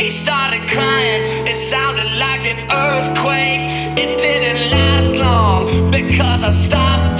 He started crying, it sounded like an earthquake. It didn't last long because I stopped.